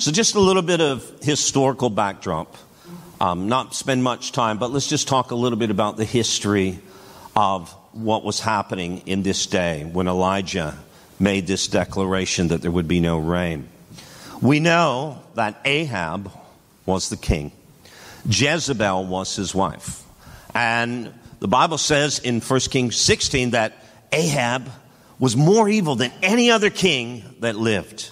So, just a little bit of historical backdrop. Um, not spend much time, but let's just talk a little bit about the history of what was happening in this day when Elijah made this declaration that there would be no rain. We know that Ahab was the king, Jezebel was his wife. And the Bible says in 1 Kings 16 that Ahab was more evil than any other king that lived.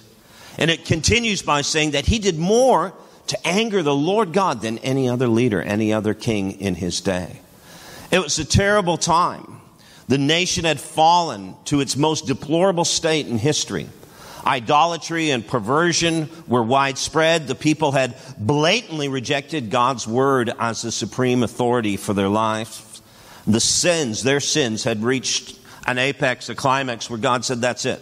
And it continues by saying that he did more to anger the Lord God than any other leader, any other king in his day. It was a terrible time. The nation had fallen to its most deplorable state in history. Idolatry and perversion were widespread. The people had blatantly rejected God's word as the supreme authority for their lives. The sins, their sins, had reached an apex, a climax where God said, That's it.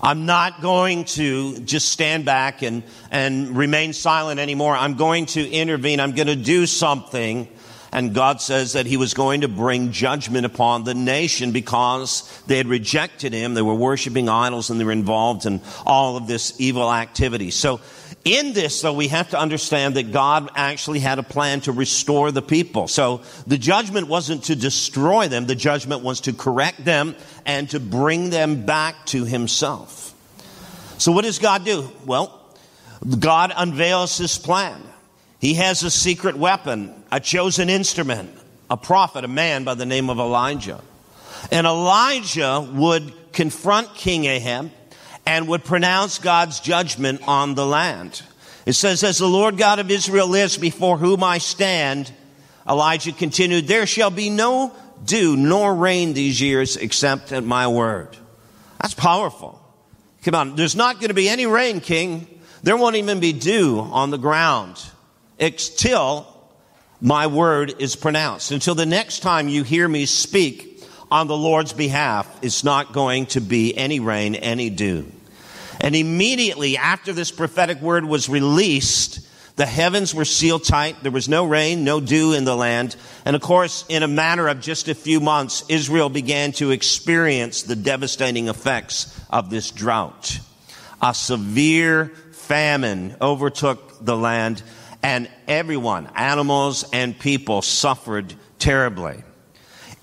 I'm not going to just stand back and, and remain silent anymore. I'm going to intervene. I'm going to do something. And God says that He was going to bring judgment upon the nation because they had rejected Him. They were worshiping idols and they were involved in all of this evil activity. So in this, though, we have to understand that God actually had a plan to restore the people. So the judgment wasn't to destroy them, the judgment was to correct them and to bring them back to Himself. So what does God do? Well, God unveils His plan. He has a secret weapon, a chosen instrument, a prophet, a man by the name of Elijah. And Elijah would confront King Ahab and would pronounce God's judgment on the land. It says, As the Lord God of Israel lives before whom I stand, Elijah continued, There shall be no dew nor rain these years except at my word. That's powerful. Come on, there's not going to be any rain, King. There won't even be dew on the ground until my word is pronounced. Until the next time you hear me speak on the Lord's behalf, it's not going to be any rain, any dew. And immediately after this prophetic word was released, the heavens were sealed tight. There was no rain, no dew in the land. And of course, in a matter of just a few months, Israel began to experience the devastating effects of this drought. A severe famine overtook the land and everyone, animals and people suffered terribly.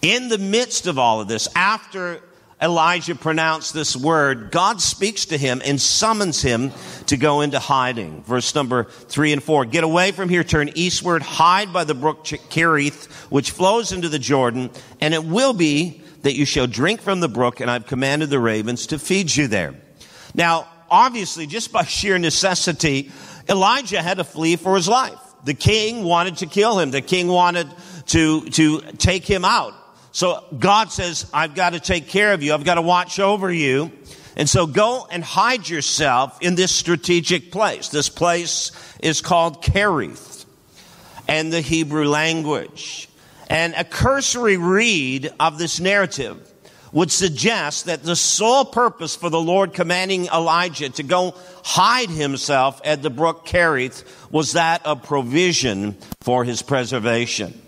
In the midst of all of this, after Elijah pronounced this word, God speaks to him and summons him to go into hiding. Verse number three and four. Get away from here, turn eastward, hide by the brook Kerith, which flows into the Jordan, and it will be that you shall drink from the brook, and I've commanded the ravens to feed you there. Now, obviously, just by sheer necessity, Elijah had to flee for his life. The king wanted to kill him. The king wanted to, to take him out. So God says, I've got to take care of you. I've got to watch over you. And so go and hide yourself in this strategic place. This place is called Kerith and the Hebrew language. And a cursory read of this narrative would suggest that the sole purpose for the Lord commanding Elijah to go hide himself at the brook Kerith was that of provision for his preservation.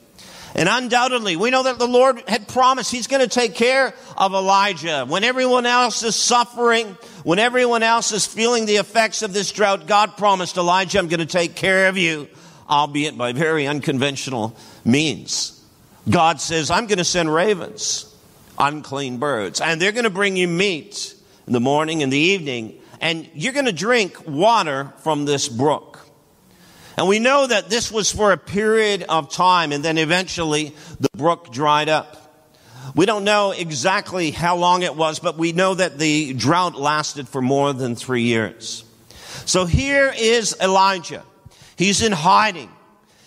And undoubtedly, we know that the Lord had promised He's going to take care of Elijah. When everyone else is suffering, when everyone else is feeling the effects of this drought, God promised Elijah, I'm going to take care of you, albeit by very unconventional means. God says, I'm going to send ravens, unclean birds, and they're going to bring you meat in the morning and the evening, and you're going to drink water from this brook. And we know that this was for a period of time and then eventually the brook dried up. We don't know exactly how long it was, but we know that the drought lasted for more than three years. So here is Elijah. He's in hiding.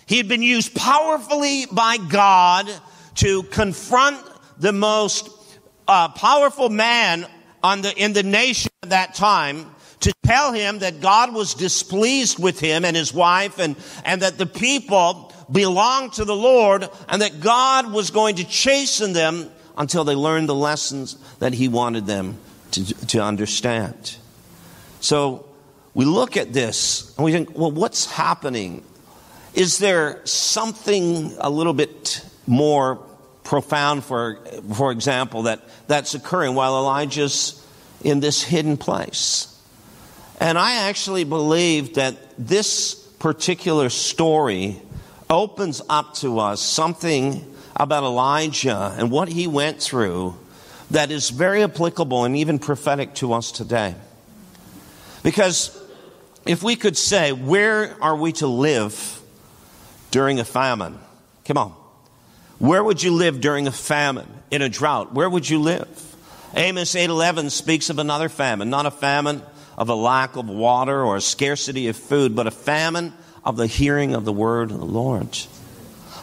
He had been used powerfully by God to confront the most uh, powerful man on the, in the nation at that time to tell him that God was displeased with him and his wife and, and that the people belonged to the Lord and that God was going to chasten them until they learned the lessons that he wanted them to, to understand. So we look at this and we think, well, what's happening? Is there something a little bit more profound, for, for example, that, that's occurring while Elijah's in this hidden place? And I actually believe that this particular story opens up to us something about Elijah and what he went through that is very applicable and even prophetic to us today. Because if we could say, where are we to live during a famine? Come on. Where would you live during a famine, in a drought? Where would you live? Amos 8:11 speaks of another famine, not a famine of a lack of water or a scarcity of food, but a famine of the hearing of the word of the Lord.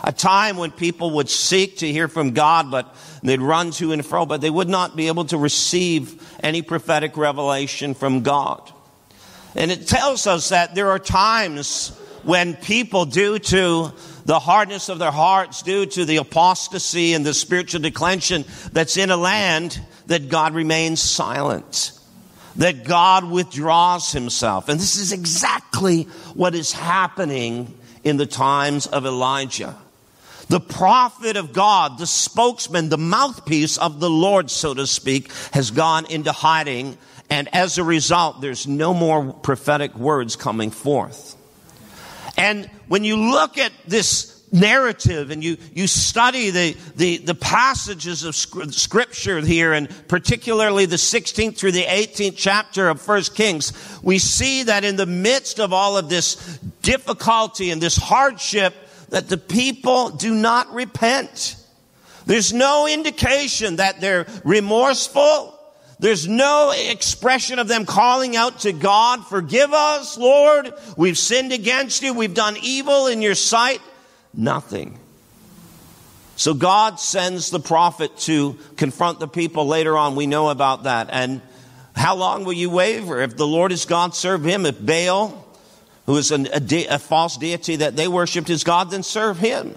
A time when people would seek to hear from God, but they'd run to and fro, but they would not be able to receive any prophetic revelation from God. And it tells us that there are times when people, due to the hardness of their hearts, due to the apostasy and the spiritual declension that's in a land, that God remains silent that God withdraws himself. And this is exactly what is happening in the times of Elijah. The prophet of God, the spokesman, the mouthpiece of the Lord, so to speak, has gone into hiding. And as a result, there's no more prophetic words coming forth. And when you look at this narrative and you, you study the, the, the passages of scripture here and particularly the 16th through the 18th chapter of First Kings, we see that in the midst of all of this difficulty and this hardship that the people do not repent. There's no indication that they're remorseful. There's no expression of them calling out to God, forgive us, Lord. We've sinned against you. We've done evil in your sight nothing. So God sends the prophet to confront the people later on. We know about that. And how long will you waver? If the Lord is God, serve him. If Baal, who is a, a, de- a false deity that they worshiped, is God, then serve him.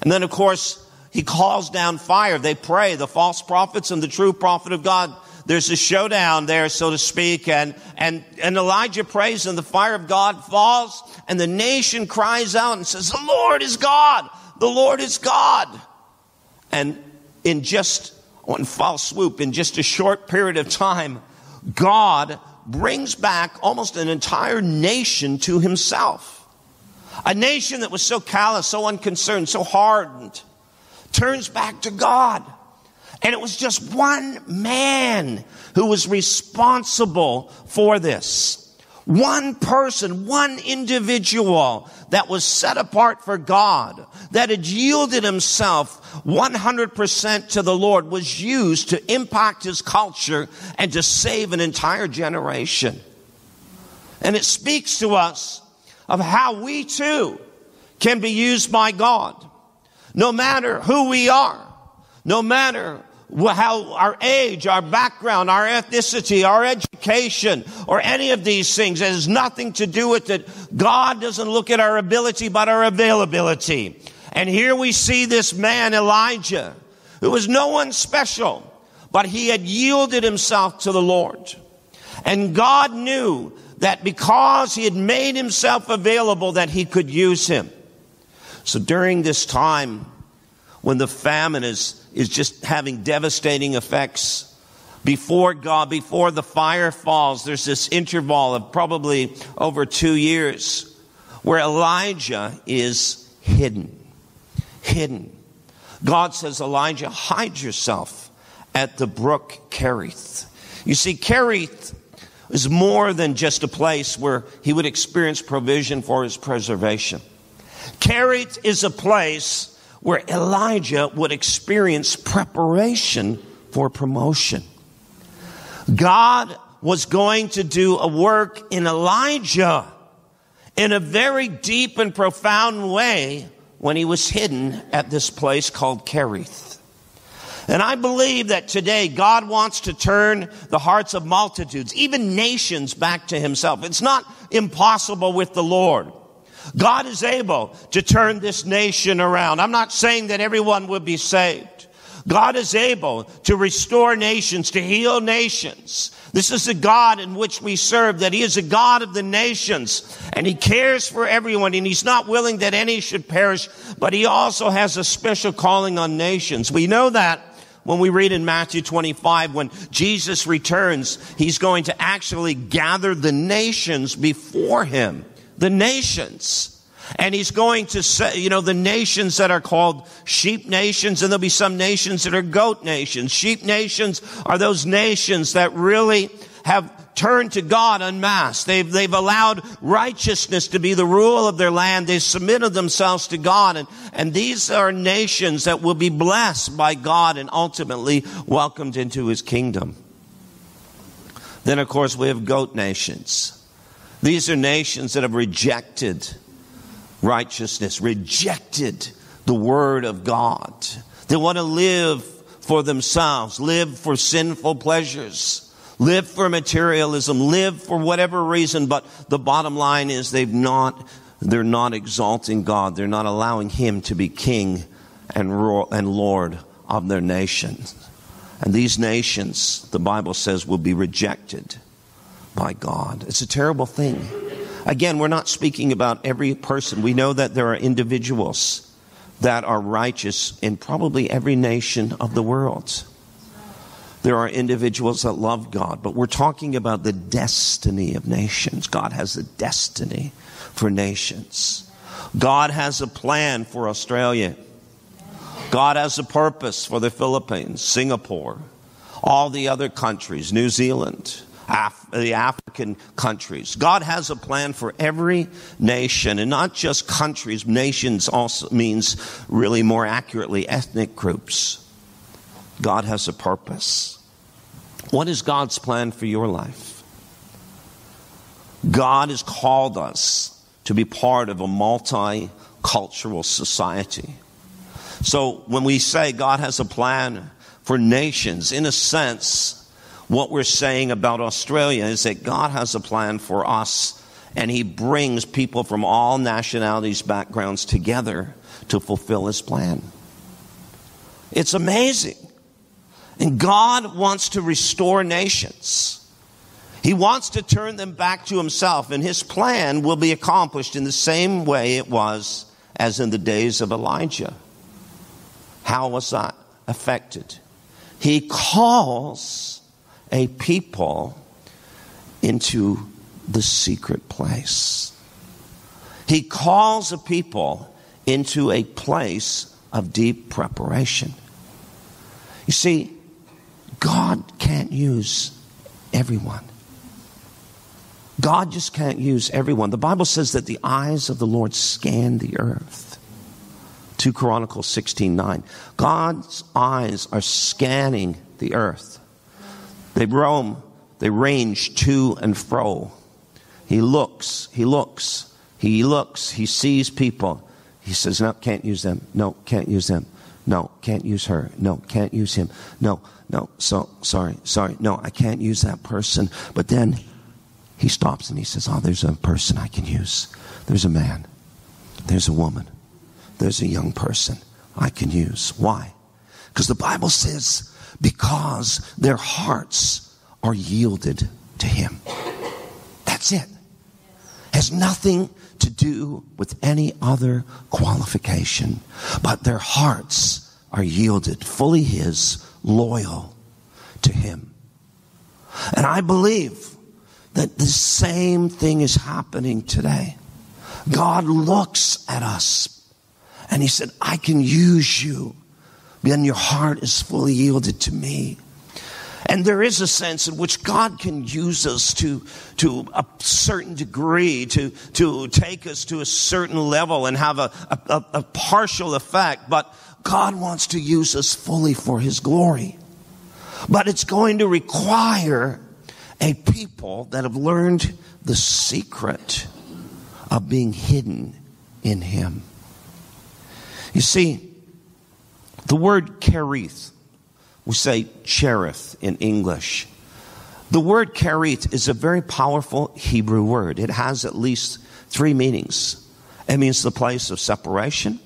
And then, of course, he calls down fire. They pray, the false prophets and the true prophet of God. There's a showdown there, so to speak, and, and, and Elijah prays and the fire of God falls and the nation cries out and says, the Lord is God! The Lord is God! And in just one false swoop, in just a short period of time, God brings back almost an entire nation to himself. A nation that was so callous, so unconcerned, so hardened, turns back to God. And it was just one man who was responsible for this. One person, one individual that was set apart for God, that had yielded himself 100% to the Lord was used to impact his culture and to save an entire generation. And it speaks to us of how we too can be used by God. No matter who we are, no matter how our age, our background, our ethnicity, our education, or any of these things. It has nothing to do with it. God doesn't look at our ability, but our availability. And here we see this man, Elijah, who was no one special, but he had yielded himself to the Lord. And God knew that because he had made himself available that he could use him. So during this time, when the famine is, is just having devastating effects. Before God, before the fire falls, there's this interval of probably over two years where Elijah is hidden. Hidden. God says, Elijah, hide yourself at the brook Kerith. You see, Kerith is more than just a place where he would experience provision for his preservation. Kerith is a place where Elijah would experience preparation for promotion. God was going to do a work in Elijah in a very deep and profound way when he was hidden at this place called Kerith. And I believe that today God wants to turn the hearts of multitudes, even nations, back to himself. It's not impossible with the Lord. God is able to turn this nation around. I'm not saying that everyone will be saved. God is able to restore nations, to heal nations. This is a God in which we serve, that He is a God of the nations, and He cares for everyone, and He's not willing that any should perish, but He also has a special calling on nations. We know that when we read in Matthew 25, when Jesus returns, he's going to actually gather the nations before him. The nations. And he's going to say, you know, the nations that are called sheep nations, and there'll be some nations that are goat nations. Sheep nations are those nations that really have turned to God unmasked. They've, they've allowed righteousness to be the rule of their land. They've submitted themselves to God. And, and these are nations that will be blessed by God and ultimately welcomed into his kingdom. Then, of course, we have goat nations. These are nations that have rejected righteousness, rejected the word of God. They want to live for themselves, live for sinful pleasures live for materialism, live for whatever reason, but the bottom line is they've not, they're not exalting God. They're not allowing Him to be King and, and Lord of their nations. And these nations, the Bible says, will be rejected by God. It's a terrible thing. Again, we're not speaking about every person. We know that there are individuals that are righteous in probably every nation of the world. There are individuals that love God, but we're talking about the destiny of nations. God has a destiny for nations. God has a plan for Australia. God has a purpose for the Philippines, Singapore, all the other countries, New Zealand, Af- the African countries. God has a plan for every nation, and not just countries. Nations also means, really more accurately, ethnic groups. God has a purpose. What is God's plan for your life? God has called us to be part of a multicultural society. So when we say God has a plan for nations, in a sense, what we're saying about Australia is that God has a plan for us and He brings people from all nationalities, backgrounds together to fulfill His plan. It's amazing. And God wants to restore nations. He wants to turn them back to himself, and his plan will be accomplished in the same way it was as in the days of Elijah. How was that affected? He calls a people into the secret place. He calls a people into a place of deep preparation. You see, God can't use everyone. God just can't use everyone. The Bible says that the eyes of the Lord scan the earth. 2 Chronicles 16 9. God's eyes are scanning the earth. They roam, they range to and fro. He looks, he looks, he looks, he sees people. He says, No, can't use them. No, can't use them. No, can't use her. No, can't use him. No, no, so sorry, sorry. No, I can't use that person. But then he stops and he says, Oh, there's a person I can use. There's a man. There's a woman. There's a young person I can use. Why? Because the Bible says, because their hearts are yielded to him. That's it. Has nothing to do with any other qualification, but their hearts are yielded, fully His, loyal to Him. And I believe that the same thing is happening today. God looks at us and He said, I can use you. Then your heart is fully yielded to me. And there is a sense in which God can use us to, to a certain degree, to, to take us to a certain level and have a, a, a partial effect. But God wants to use us fully for His glory. But it's going to require a people that have learned the secret of being hidden in Him. You see, the word kerith we say cherith in English. The word kerith is a very powerful Hebrew word. It has at least three meanings. It means the place of separation,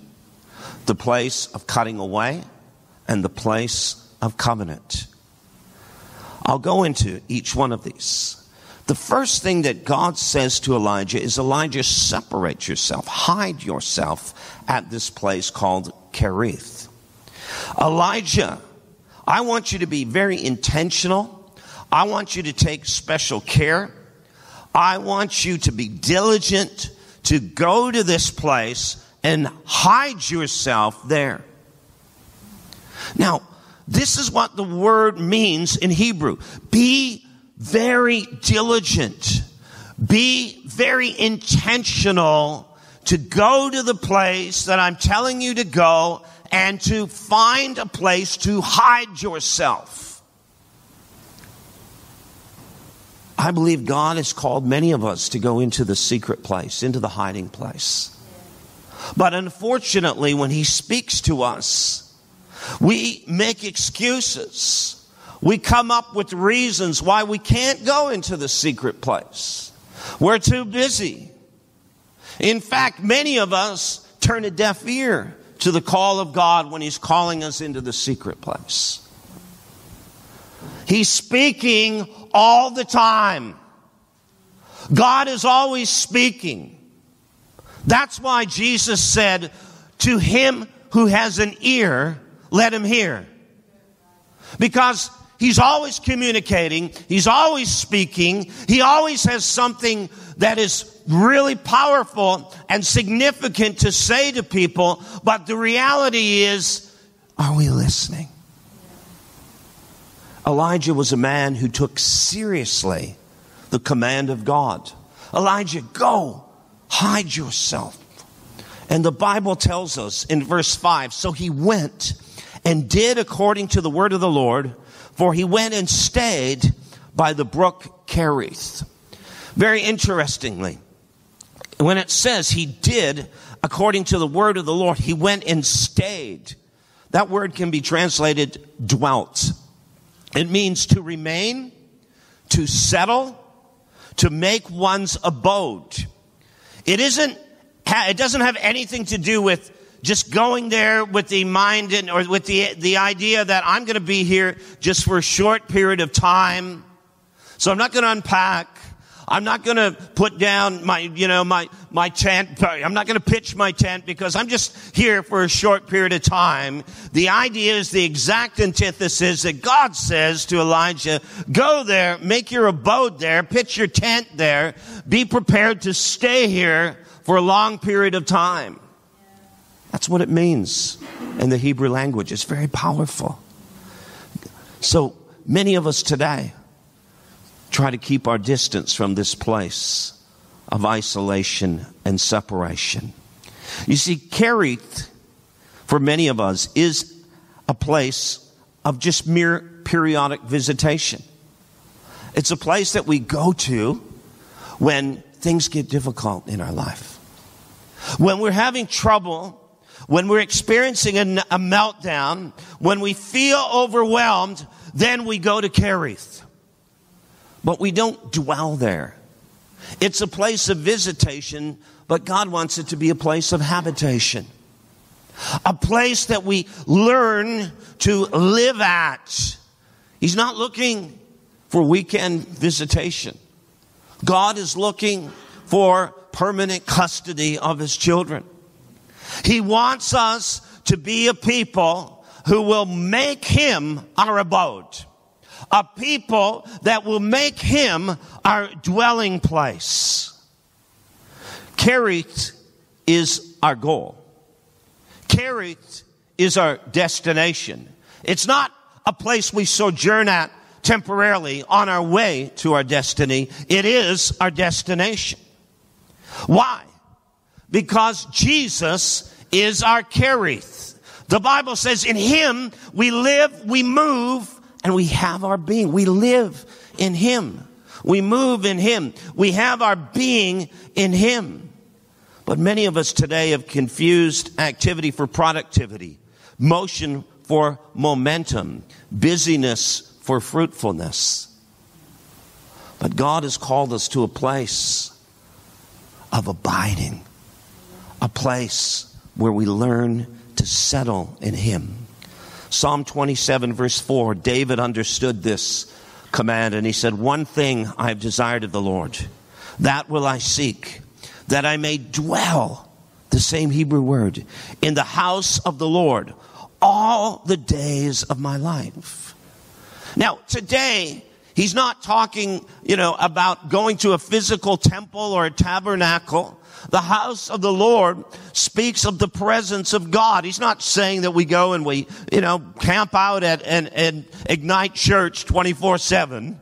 the place of cutting away, and the place of covenant. I'll go into each one of these. The first thing that God says to Elijah is Elijah, separate yourself, hide yourself at this place called Kerith. Elijah I want you to be very intentional. I want you to take special care. I want you to be diligent to go to this place and hide yourself there. Now, this is what the word means in Hebrew. Be very diligent. Be very intentional to go to the place that I'm telling you to go and to find a place to hide yourself. I believe God has called many of us to go into the secret place, into the hiding place. But unfortunately, when He speaks to us, we make excuses. We come up with reasons why we can't go into the secret place. We're too busy. In fact, many of us turn a deaf ear to the call of God when He's calling us into the secret place. He's speaking all the time. God is always speaking. That's why Jesus said, To him who has an ear, let him hear. Because he's always communicating, he's always speaking, he always has something that is really powerful and significant to say to people, but the reality is, are we listening? Elijah was a man who took seriously the command of God. Elijah, go, hide yourself. And the Bible tells us in verse 5 so he went and did according to the word of the Lord, for he went and stayed by the brook Kerith. Very interestingly, when it says he did according to the word of the Lord, he went and stayed. That word can be translated dwelt. It means to remain, to settle, to make one's abode. It isn't, it doesn't have anything to do with just going there with the mind and, or with the, the idea that I'm going to be here just for a short period of time. So I'm not going to unpack. I'm not going to put down my, you know, my, my tent. I'm not going to pitch my tent because I'm just here for a short period of time. The idea is the exact antithesis that God says to Elijah, go there, make your abode there, pitch your tent there, be prepared to stay here for a long period of time. That's what it means in the Hebrew language. It's very powerful. So many of us today try to keep our distance from this place of isolation and separation. You see, Kerith, for many of us, is a place of just mere periodic visitation. It's a place that we go to when things get difficult in our life. When we're having trouble when we're experiencing a, a meltdown, when we feel overwhelmed, then we go to Kerith. But we don't dwell there. It's a place of visitation, but God wants it to be a place of habitation. A place that we learn to live at. He's not looking for weekend visitation. God is looking for permanent custody of his children. He wants us to be a people who will make him our abode. A people that will make him our dwelling place. Kerith is our goal. Kerith is our destination. It's not a place we sojourn at temporarily on our way to our destiny. It is our destination. Why? Because Jesus is our Kerith. The Bible says in Him we live, we move, and we have our being. We live in Him. We move in Him. We have our being in Him. But many of us today have confused activity for productivity, motion for momentum, busyness for fruitfulness. But God has called us to a place of abiding a place where we learn to settle in Him. Psalm 27, verse 4, David understood this command and he said, One thing I have desired of the Lord, that will I seek, that I may dwell, the same Hebrew word, in the house of the Lord all the days of my life. Now, today, he's not talking, you know, about going to a physical temple or a tabernacle. The house of the Lord speaks of the presence of God. He's not saying that we go and we, you know, camp out at and, and ignite church 24 7.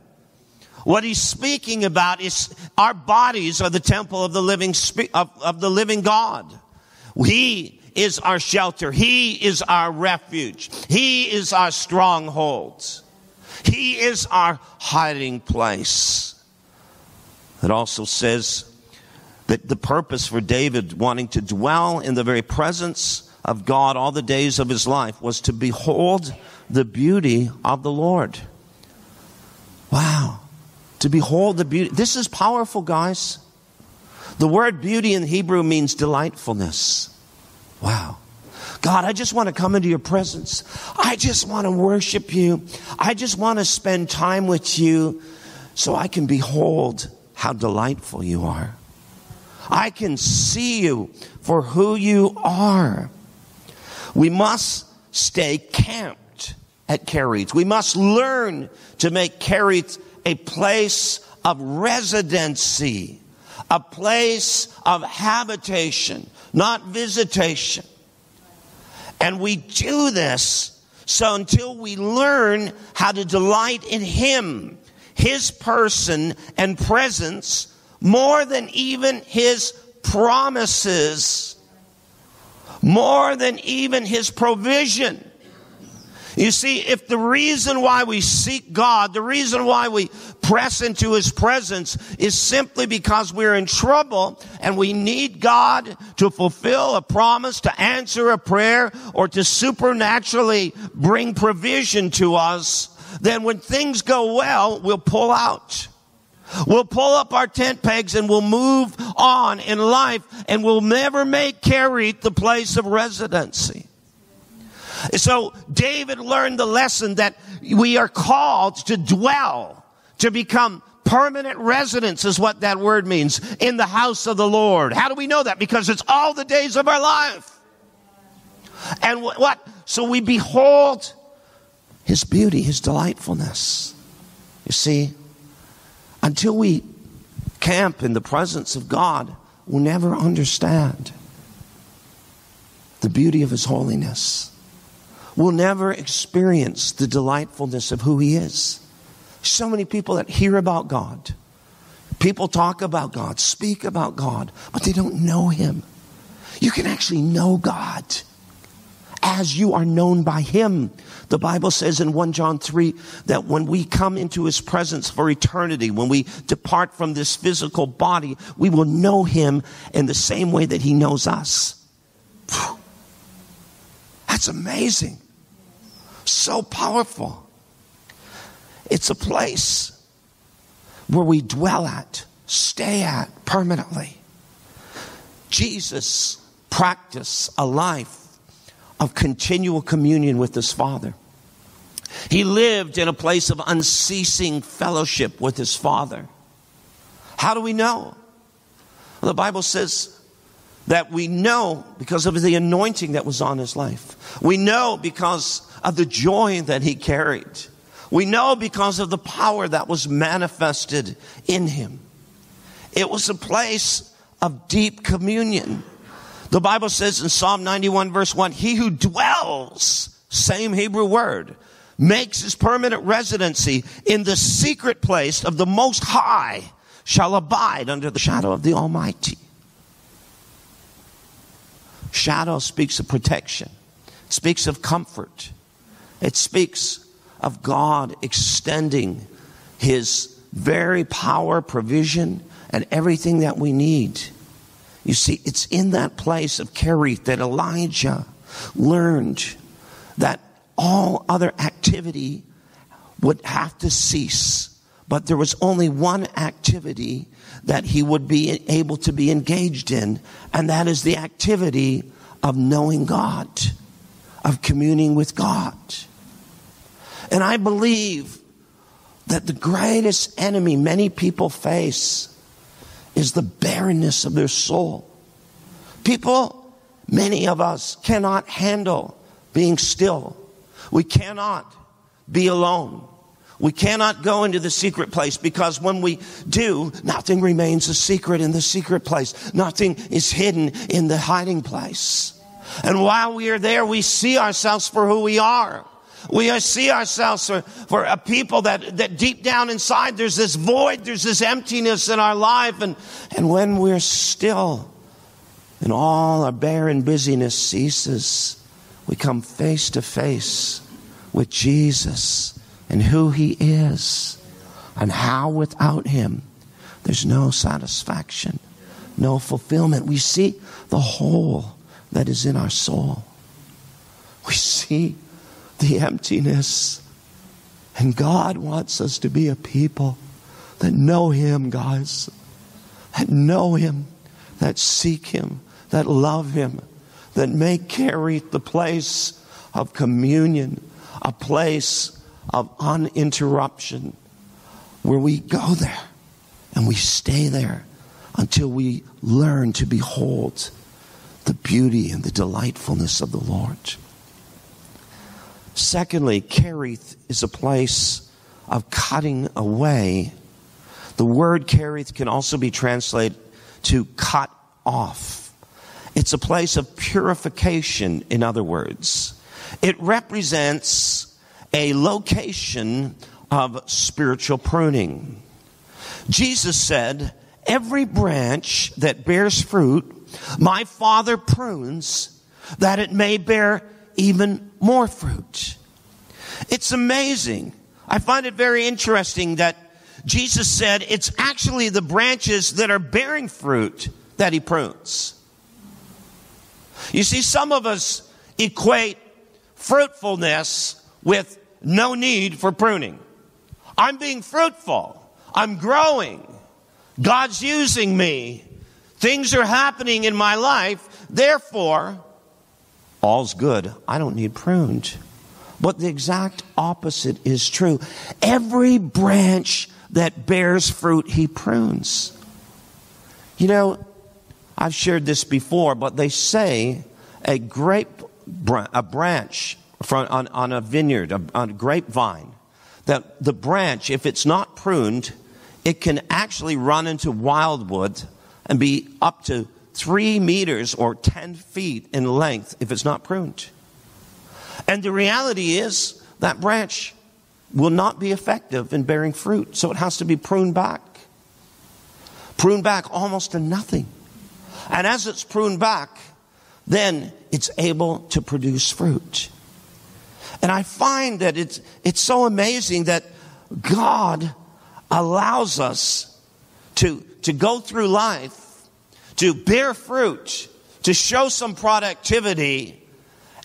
What he's speaking about is our bodies are the temple of the living, of, of the living God. He is our shelter. He is our refuge. He is our stronghold. He is our hiding place. It also says that the purpose for David wanting to dwell in the very presence of God all the days of his life was to behold the beauty of the Lord. Wow. To behold the beauty. This is powerful, guys. The word beauty in Hebrew means delightfulness. Wow. God, I just want to come into your presence. I just want to worship you. I just want to spend time with you so I can behold how delightful you are. I can see you for who you are. We must stay camped at Kerith. We must learn to make Kerith a place of residency, a place of habitation, not visitation. And we do this so until we learn how to delight in Him, His person and presence, more than even His promises, more than even His provision. You see, if the reason why we seek God, the reason why we press into His presence is simply because we're in trouble and we need God to fulfill a promise, to answer a prayer, or to supernaturally bring provision to us, then when things go well, we'll pull out. We'll pull up our tent pegs and we'll move on in life and we'll never make Kerith the place of residency. So David learned the lesson that we are called to dwell, to become permanent residents is what that word means in the house of the Lord. How do we know that? Because it's all the days of our life. And what? So we behold his beauty, his delightfulness. You see, until we camp in the presence of God, we'll never understand the beauty of his holiness We'll never experience the delightfulness of who He is. So many people that hear about God, people talk about God, speak about God, but they don't know Him. You can actually know God as you are known by Him. The Bible says in 1 John 3 that when we come into His presence for eternity, when we depart from this physical body, we will know Him in the same way that He knows us. That's amazing. So powerful. It's a place where we dwell at, stay at permanently. Jesus practiced a life of continual communion with his Father. He lived in a place of unceasing fellowship with his Father. How do we know? Well, the Bible says that we know because of the anointing that was on his life. We know because of the joy that he carried. We know because of the power that was manifested in him. It was a place of deep communion. The Bible says in Psalm 91 verse 1, he who dwells, same Hebrew word, makes his permanent residency in the secret place of the Most High shall abide under the shadow of the Almighty. Shadow speaks of protection, speaks of comfort. It speaks of God extending His very power, provision, and everything that we need. You see, it's in that place of Kerith that Elijah learned that all other activity would have to cease. But there was only one activity that he would be able to be engaged in, and that is the activity of knowing God, of communing with God. And I believe that the greatest enemy many people face is the barrenness of their soul. People, many of us, cannot handle being still. We cannot be alone. We cannot go into the secret place because when we do, nothing remains a secret in the secret place. Nothing is hidden in the hiding place. And while we are there, we see ourselves for who we are. We see ourselves for, for a people that, that deep down inside there's this void, there's this emptiness in our life. And, and when we're still and all our barren busyness ceases, we come face to face with Jesus and who he is and how without him there's no satisfaction, no fulfillment. We see the hole that is in our soul. We see the emptiness. And God wants us to be a people that know Him, guys, that know Him, that seek Him, that love Him, that make Kerith the place of communion, a place of uninterruption where we go there and we stay there until we learn to behold the beauty and the delightfulness of the Lord. Secondly, Kerith is a place of cutting away. The word Kerith can also be translated to cut off. It's a place of purification, in other words. It represents a location of spiritual pruning. Jesus said, Every branch that bears fruit, my Father prunes that it may bear even more fruit. It's amazing. I find it very interesting that Jesus said it's actually the branches that are bearing fruit that he prunes. You see, some of us equate fruitfulness with no need for pruning. I'm being fruitful. I'm growing. God's using me. Things are happening in my life. Therefore, all's good. I don't need pruned. But the exact opposite is true. Every branch that bears fruit, he prunes. You know, I've shared this before, but they say a grape, a branch from, on, on a vineyard, a, on a grapevine, that the branch, if it's not pruned, it can actually run into wildwood and be up to three meters or 10 feet in length if it's not pruned. And the reality is that branch will not be effective in bearing fruit, so it has to be pruned back. Pruned back almost to nothing. And as it's pruned back, then it's able to produce fruit. And I find that it's, it's so amazing that God allows us to, to go through life, to bear fruit, to show some productivity,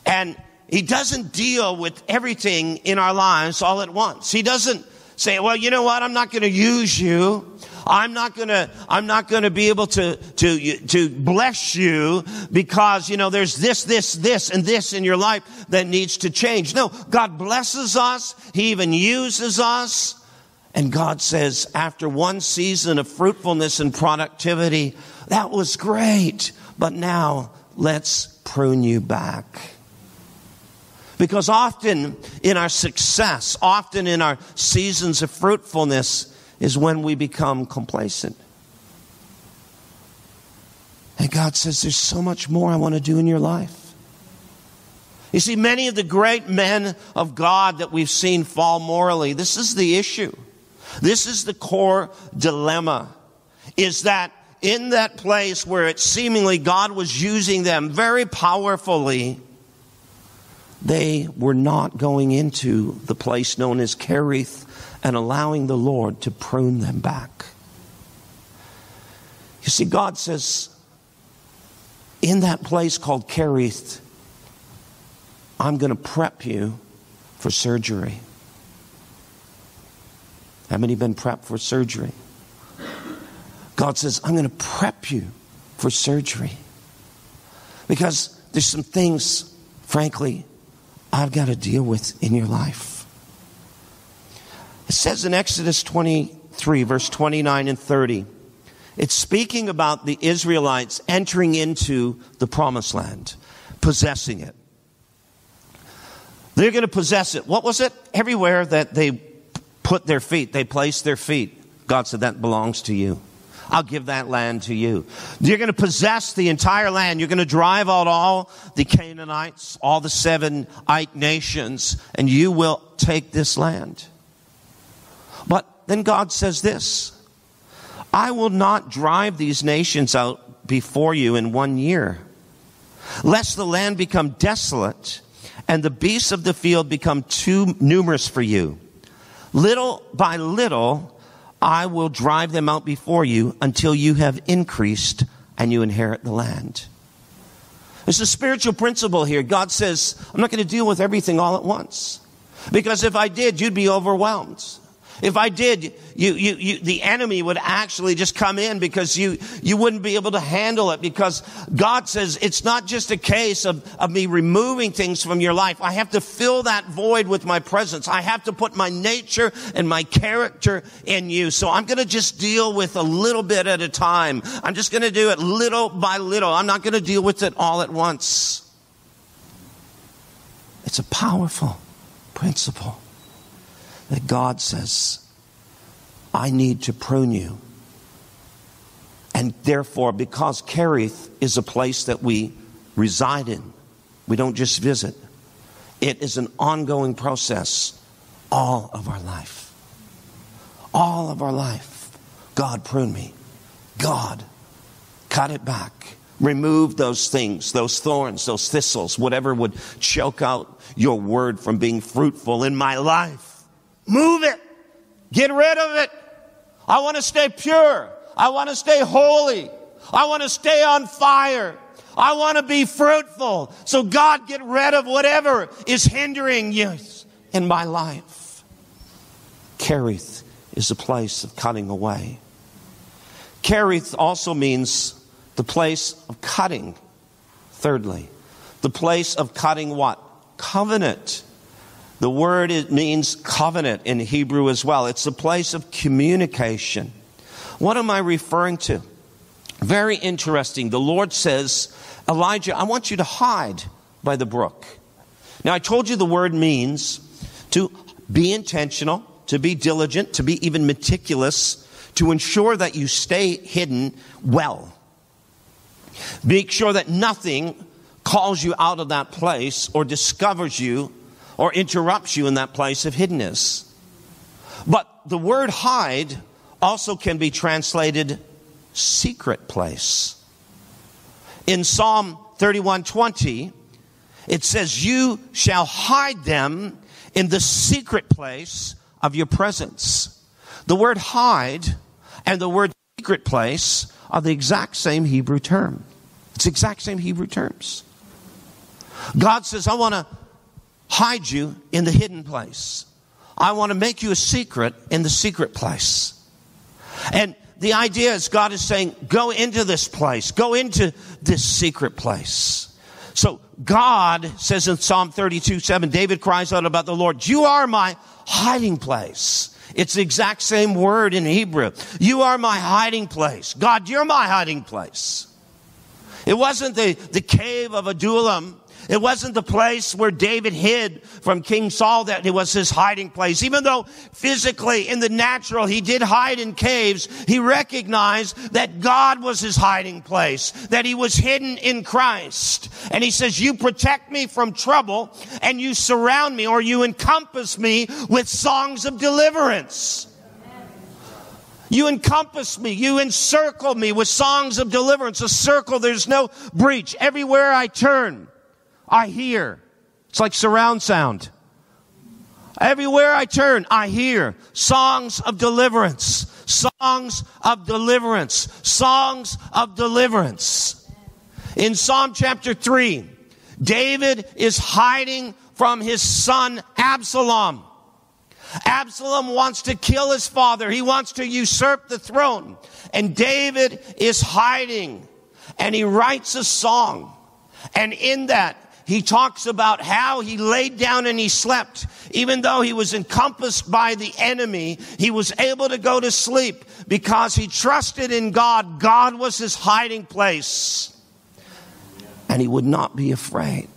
and He doesn't deal with everything in our lives all at once. He doesn't say, well, you know what? I'm not going to use you. I'm not gonna, I'm not gonna be able to, to, to bless you because, you know, there's this, this, this, and this in your life that needs to change. No, God blesses us. He even uses us. And God says, after one season of fruitfulness and productivity, that was great. But now let's prune you back. Because often in our success, often in our seasons of fruitfulness, is when we become complacent. And God says, There's so much more I want to do in your life. You see, many of the great men of God that we've seen fall morally, this is the issue. This is the core dilemma. Is that in that place where it seemingly God was using them very powerfully, they were not going into the place known as Kerith and allowing the Lord to prune them back. You see, God says, in that place called Kerith, I'm going to prep you for surgery. How many been prepped for surgery? God says, I'm going to prep you for surgery. Because there's some things, frankly, I've got to deal with in your life. It says in Exodus 23, verse 29 and 30, it's speaking about the Israelites entering into the promised land, possessing it. They're going to possess it. What was it? Everywhere that they put their feet, they placed their feet. God said, That belongs to you. I'll give that land to you. You're going to possess the entire land. You're going to drive out all the Canaanites, all the seven nations, and you will take this land. But then God says this I will not drive these nations out before you in one year, lest the land become desolate and the beasts of the field become too numerous for you. Little by little, I will drive them out before you until you have increased and you inherit the land. There's a spiritual principle here. God says, I'm not going to deal with everything all at once. Because if I did, you'd be overwhelmed. If I did, you, you, you, the enemy would actually just come in because you, you wouldn't be able to handle it because God says it's not just a case of, of me removing things from your life. I have to fill that void with my presence. I have to put my nature and my character in you. So I'm going to just deal with a little bit at a time. I'm just going to do it little by little. I'm not going to deal with it all at once. It's a powerful principle that God says, I need to prune you. And therefore, because Kerith is a place that we reside in, we don't just visit, it is an ongoing process all of our life. All of our life. God, prune me. God, cut it back. Remove those things, those thorns, those thistles, whatever would choke out your word from being fruitful in my life. Move it. Get rid of it. I want to stay pure. I want to stay holy. I want to stay on fire. I want to be fruitful. So God, get rid of whatever is hindering you in my life. Kerith is a place of cutting away. Kerith also means the place of cutting. Thirdly, the place of cutting what? Covenant. The word it means covenant in Hebrew as well. It's a place of communication. What am I referring to? Very interesting. The Lord says, Elijah, I want you to hide by the brook. Now, I told you the word means to be intentional, to be diligent, to be even meticulous, to ensure that you stay hidden well. Make sure that nothing calls you out of that place or discovers you or interrupts you in that place of hiddenness. But the word hide also can be translated secret place. In Psalm 31:20, it says, "You shall hide them in the secret place of your presence." The word hide and the word secret place are the exact same Hebrew term. It's the exact same Hebrew terms. God says, I want to hide you in the hidden place. I want to make you a secret in the secret place. And the idea is God is saying, go into this place, go into this secret place. So God says in Psalm 32 7, David cries out about the Lord, You are my hiding place. It's the exact same word in Hebrew. You are my hiding place. God, you're my hiding place. It wasn't the, the cave of Adullam it wasn't the place where David hid from King Saul that it was his hiding place. Even though physically in the natural he did hide in caves, he recognized that God was his hiding place, that he was hidden in Christ. And he says, you protect me from trouble and you surround me or you encompass me with songs of deliverance. You encompass me. You encircle me with songs of deliverance. A circle, there's no breach. Everywhere I turn, I hear. It's like surround sound. Everywhere I turn, I hear songs of deliverance, songs of deliverance, songs of deliverance. In Psalm chapter 3, David is hiding from his son Absalom. Absalom wants to kill his father. He wants to usurp the throne. And David is hiding and he writes a song. And in that, he talks about how he laid down and he slept. Even though he was encompassed by the enemy, he was able to go to sleep because he trusted in God. God was his hiding place. And he would not be afraid.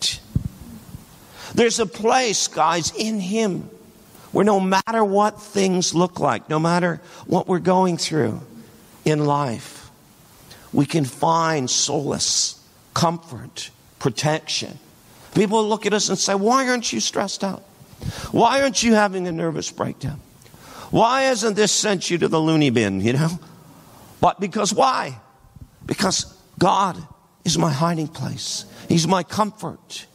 There's a place, guys, in Him where no matter what things look like, no matter what we're going through in life, we can find solace, comfort, protection. People look at us and say, Why aren't you stressed out? Why aren't you having a nervous breakdown? Why hasn't this sent you to the loony bin, you know? But because why? Because God is my hiding place. He's my comfort.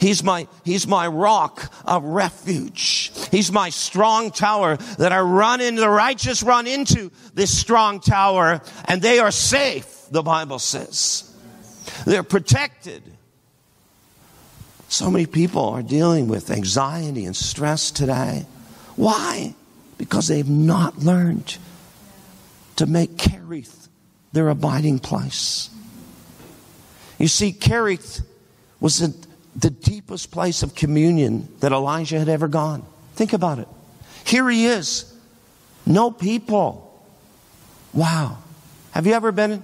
He's my, he's my rock of refuge. He's my strong tower that I run into, the righteous run into this strong tower and they are safe, the Bible says. They're protected. So many people are dealing with anxiety and stress today. Why? Because they've not learned to make Kerith their abiding place. You see, Kerith was the, the deepest place of communion that Elijah had ever gone. Think about it. Here he is. No people. Wow. Have you ever been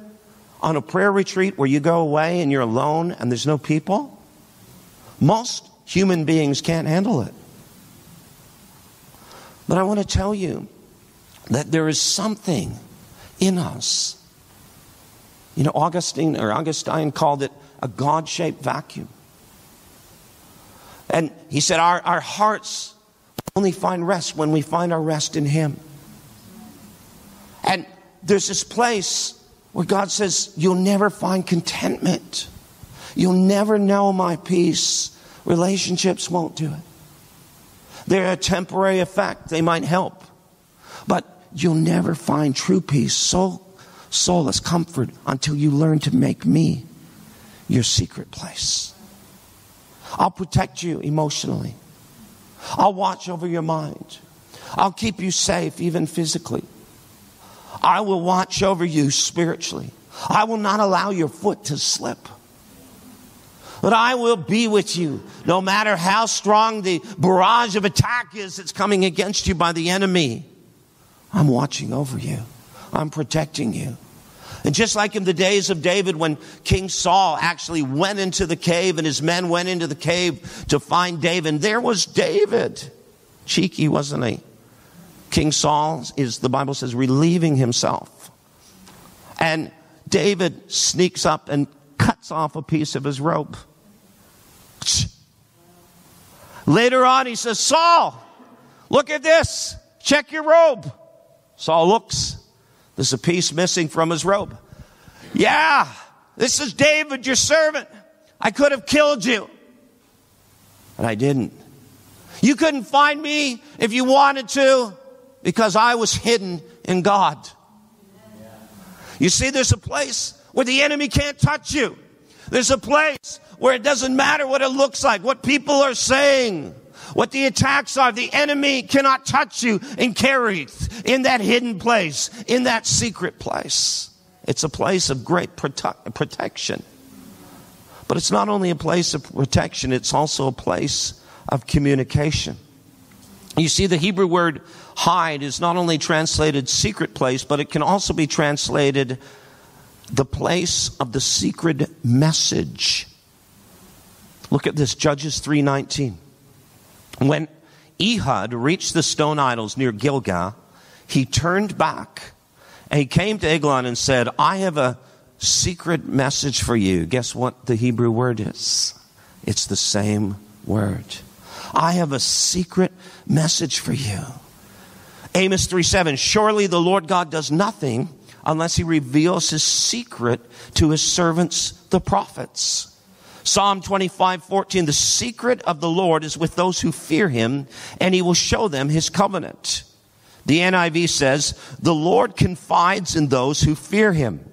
on a prayer retreat where you go away and you're alone and there's no people? Most human beings can't handle it. But I want to tell you that there is something in us. You know, Augustine or Augustine called it a God shaped vacuum. And he said, Our, our hearts only find rest when we find our rest in Him. And there's this place where God says, You'll never find contentment. You'll never know my peace. Relationships won't do it. They're a temporary effect, they might help. But you'll never find true peace, soul, solace, comfort until you learn to make me your secret place. I'll protect you emotionally. I'll watch over your mind. I'll keep you safe, even physically. I will watch over you spiritually. I will not allow your foot to slip. But I will be with you no matter how strong the barrage of attack is that's coming against you by the enemy. I'm watching over you. I'm protecting you. And just like in the days of David, when King Saul actually went into the cave and his men went into the cave to find David, there was David. Cheeky, wasn't he? King Saul is, the Bible says, relieving himself. And David sneaks up and cuts off a piece of his Later on, he says, Saul, look at this. Check your robe. Saul looks. There's a piece missing from his robe. Yeah, this is David, your servant. I could have killed you, but I didn't. You couldn't find me if you wanted to because I was hidden in God. You see, there's a place where the enemy can't touch you. There's a place where it doesn't matter what it looks like, what people are saying, what the attacks are. The enemy cannot touch you and carry in that hidden place, in that secret place. It's a place of great prote- protection. But it's not only a place of protection, it's also a place of communication. You see, the Hebrew word hide is not only translated secret place, but it can also be translated the place of the secret message. Look at this, Judges 3:19. When Ehud reached the stone idols near Gilgal, he turned back and he came to Eglon and said, I have a secret message for you. Guess what the Hebrew word is? It's the same word. I have a secret message for you. Amos 3 7. Surely the Lord God does nothing unless he reveals his secret to his servants, the prophets. Psalm 25, 14, the secret of the Lord is with those who fear him, and he will show them his covenant. The NIV says, the Lord confides in those who fear him.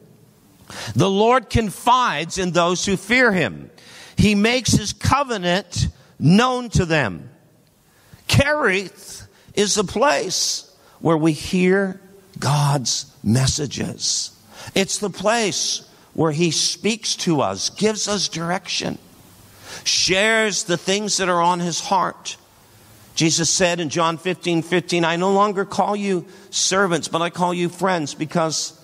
The Lord confides in those who fear him. He makes his covenant known to them. Kerith is the place where we hear God's messages. It's the place where He speaks to us, gives us direction, shares the things that are on His heart. Jesus said in John 15, 15, I no longer call you servants, but I call you friends because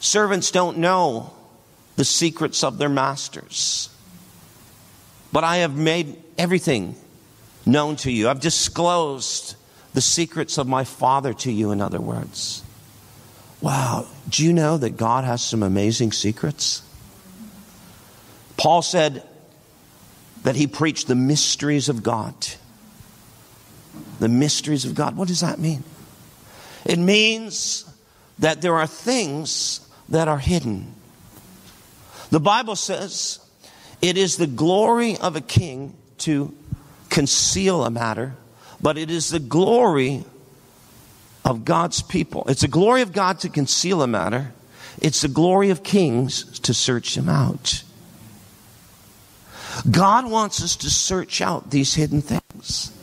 servants don't know the secrets of their masters. But I have made everything known to you. I've disclosed the secrets of my Father to you, in other words. Wow, do you know that God has some amazing secrets? Paul said that he preached the mysteries of God. The mysteries of God. What does that mean? It means that there are things that are hidden. The Bible says it is the glory of a king to conceal a matter, but it is the glory of God's people. It's the glory of God to conceal a matter, it's the glory of kings to search them out. God wants us to search out these hidden things.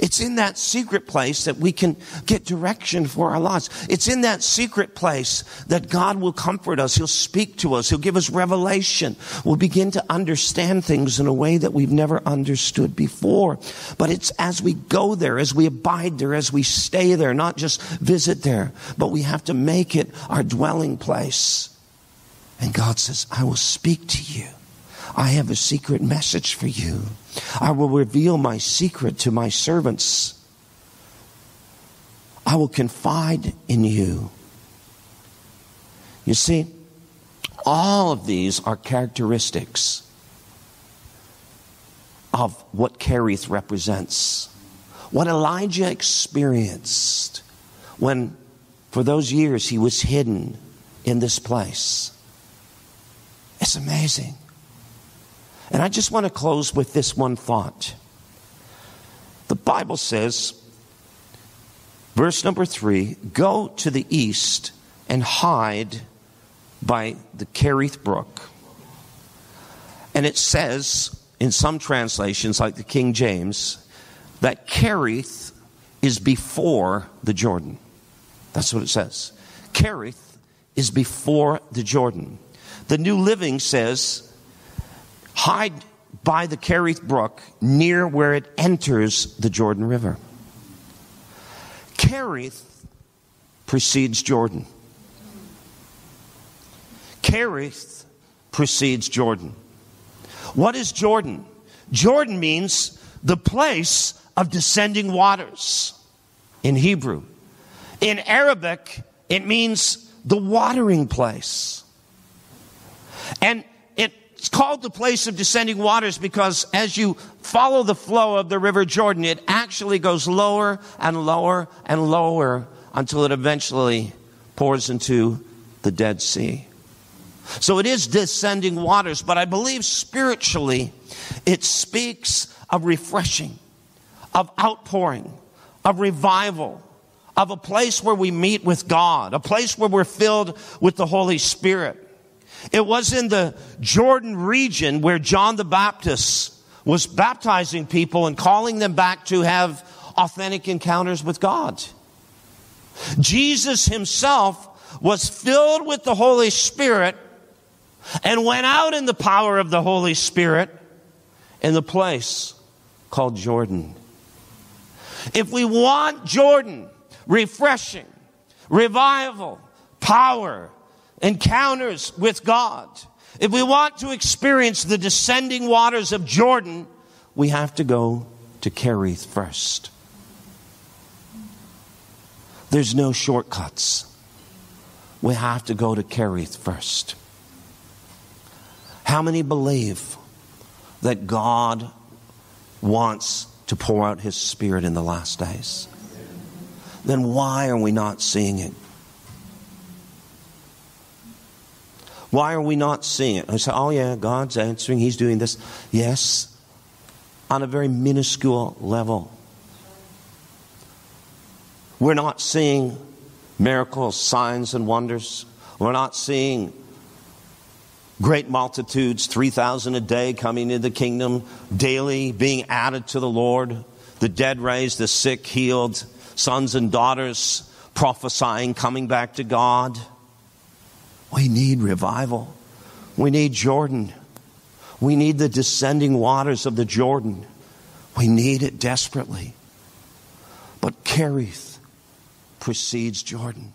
It's in that secret place that we can get direction for our lives. It's in that secret place that God will comfort us. He'll speak to us. He'll give us revelation. We'll begin to understand things in a way that we've never understood before. But it's as we go there, as we abide there, as we stay there, not just visit there, but we have to make it our dwelling place. And God says, I will speak to you. I have a secret message for you. I will reveal my secret to my servants. I will confide in you. You see, all of these are characteristics of what Kerith represents. What Elijah experienced when, for those years, he was hidden in this place. It's amazing. And I just want to close with this one thought. The Bible says, verse number three go to the east and hide by the Kerith Brook. And it says in some translations, like the King James, that Kerith is before the Jordan. That's what it says. Kerith is before the Jordan. The New Living says hide by the Kerith Brook near where it enters the Jordan River. Kerith precedes Jordan. Kerith precedes Jordan. What is Jordan? Jordan means the place of descending waters in Hebrew. In Arabic, it means the watering place. And it's called the place of descending waters because as you follow the flow of the river Jordan, it actually goes lower and lower and lower until it eventually pours into the Dead Sea. So it is descending waters, but I believe spiritually it speaks of refreshing, of outpouring, of revival, of a place where we meet with God, a place where we're filled with the Holy Spirit. It was in the Jordan region where John the Baptist was baptizing people and calling them back to have authentic encounters with God. Jesus himself was filled with the Holy Spirit and went out in the power of the Holy Spirit in the place called Jordan. If we want Jordan, refreshing, revival, power, encounters with God, if we want to experience the descending waters of Jordan, we have to go to Kerith first. There's no shortcuts. We have to go to Kerith first. How many believe that God wants to pour out His Spirit in the last days? Then why are we not seeing it? Why are we not seeing it? I say, oh, yeah, God's answering. He's doing this. Yes, on a very minuscule level. We're not seeing miracles, signs, and wonders. We're not seeing great multitudes, 3,000 a day coming into the kingdom, daily being added to the Lord, the dead raised, the sick healed, sons and daughters prophesying, coming back to God. We need revival. We need Jordan. We need the descending waters of the Jordan. We need it desperately. But Kerith precedes Jordan.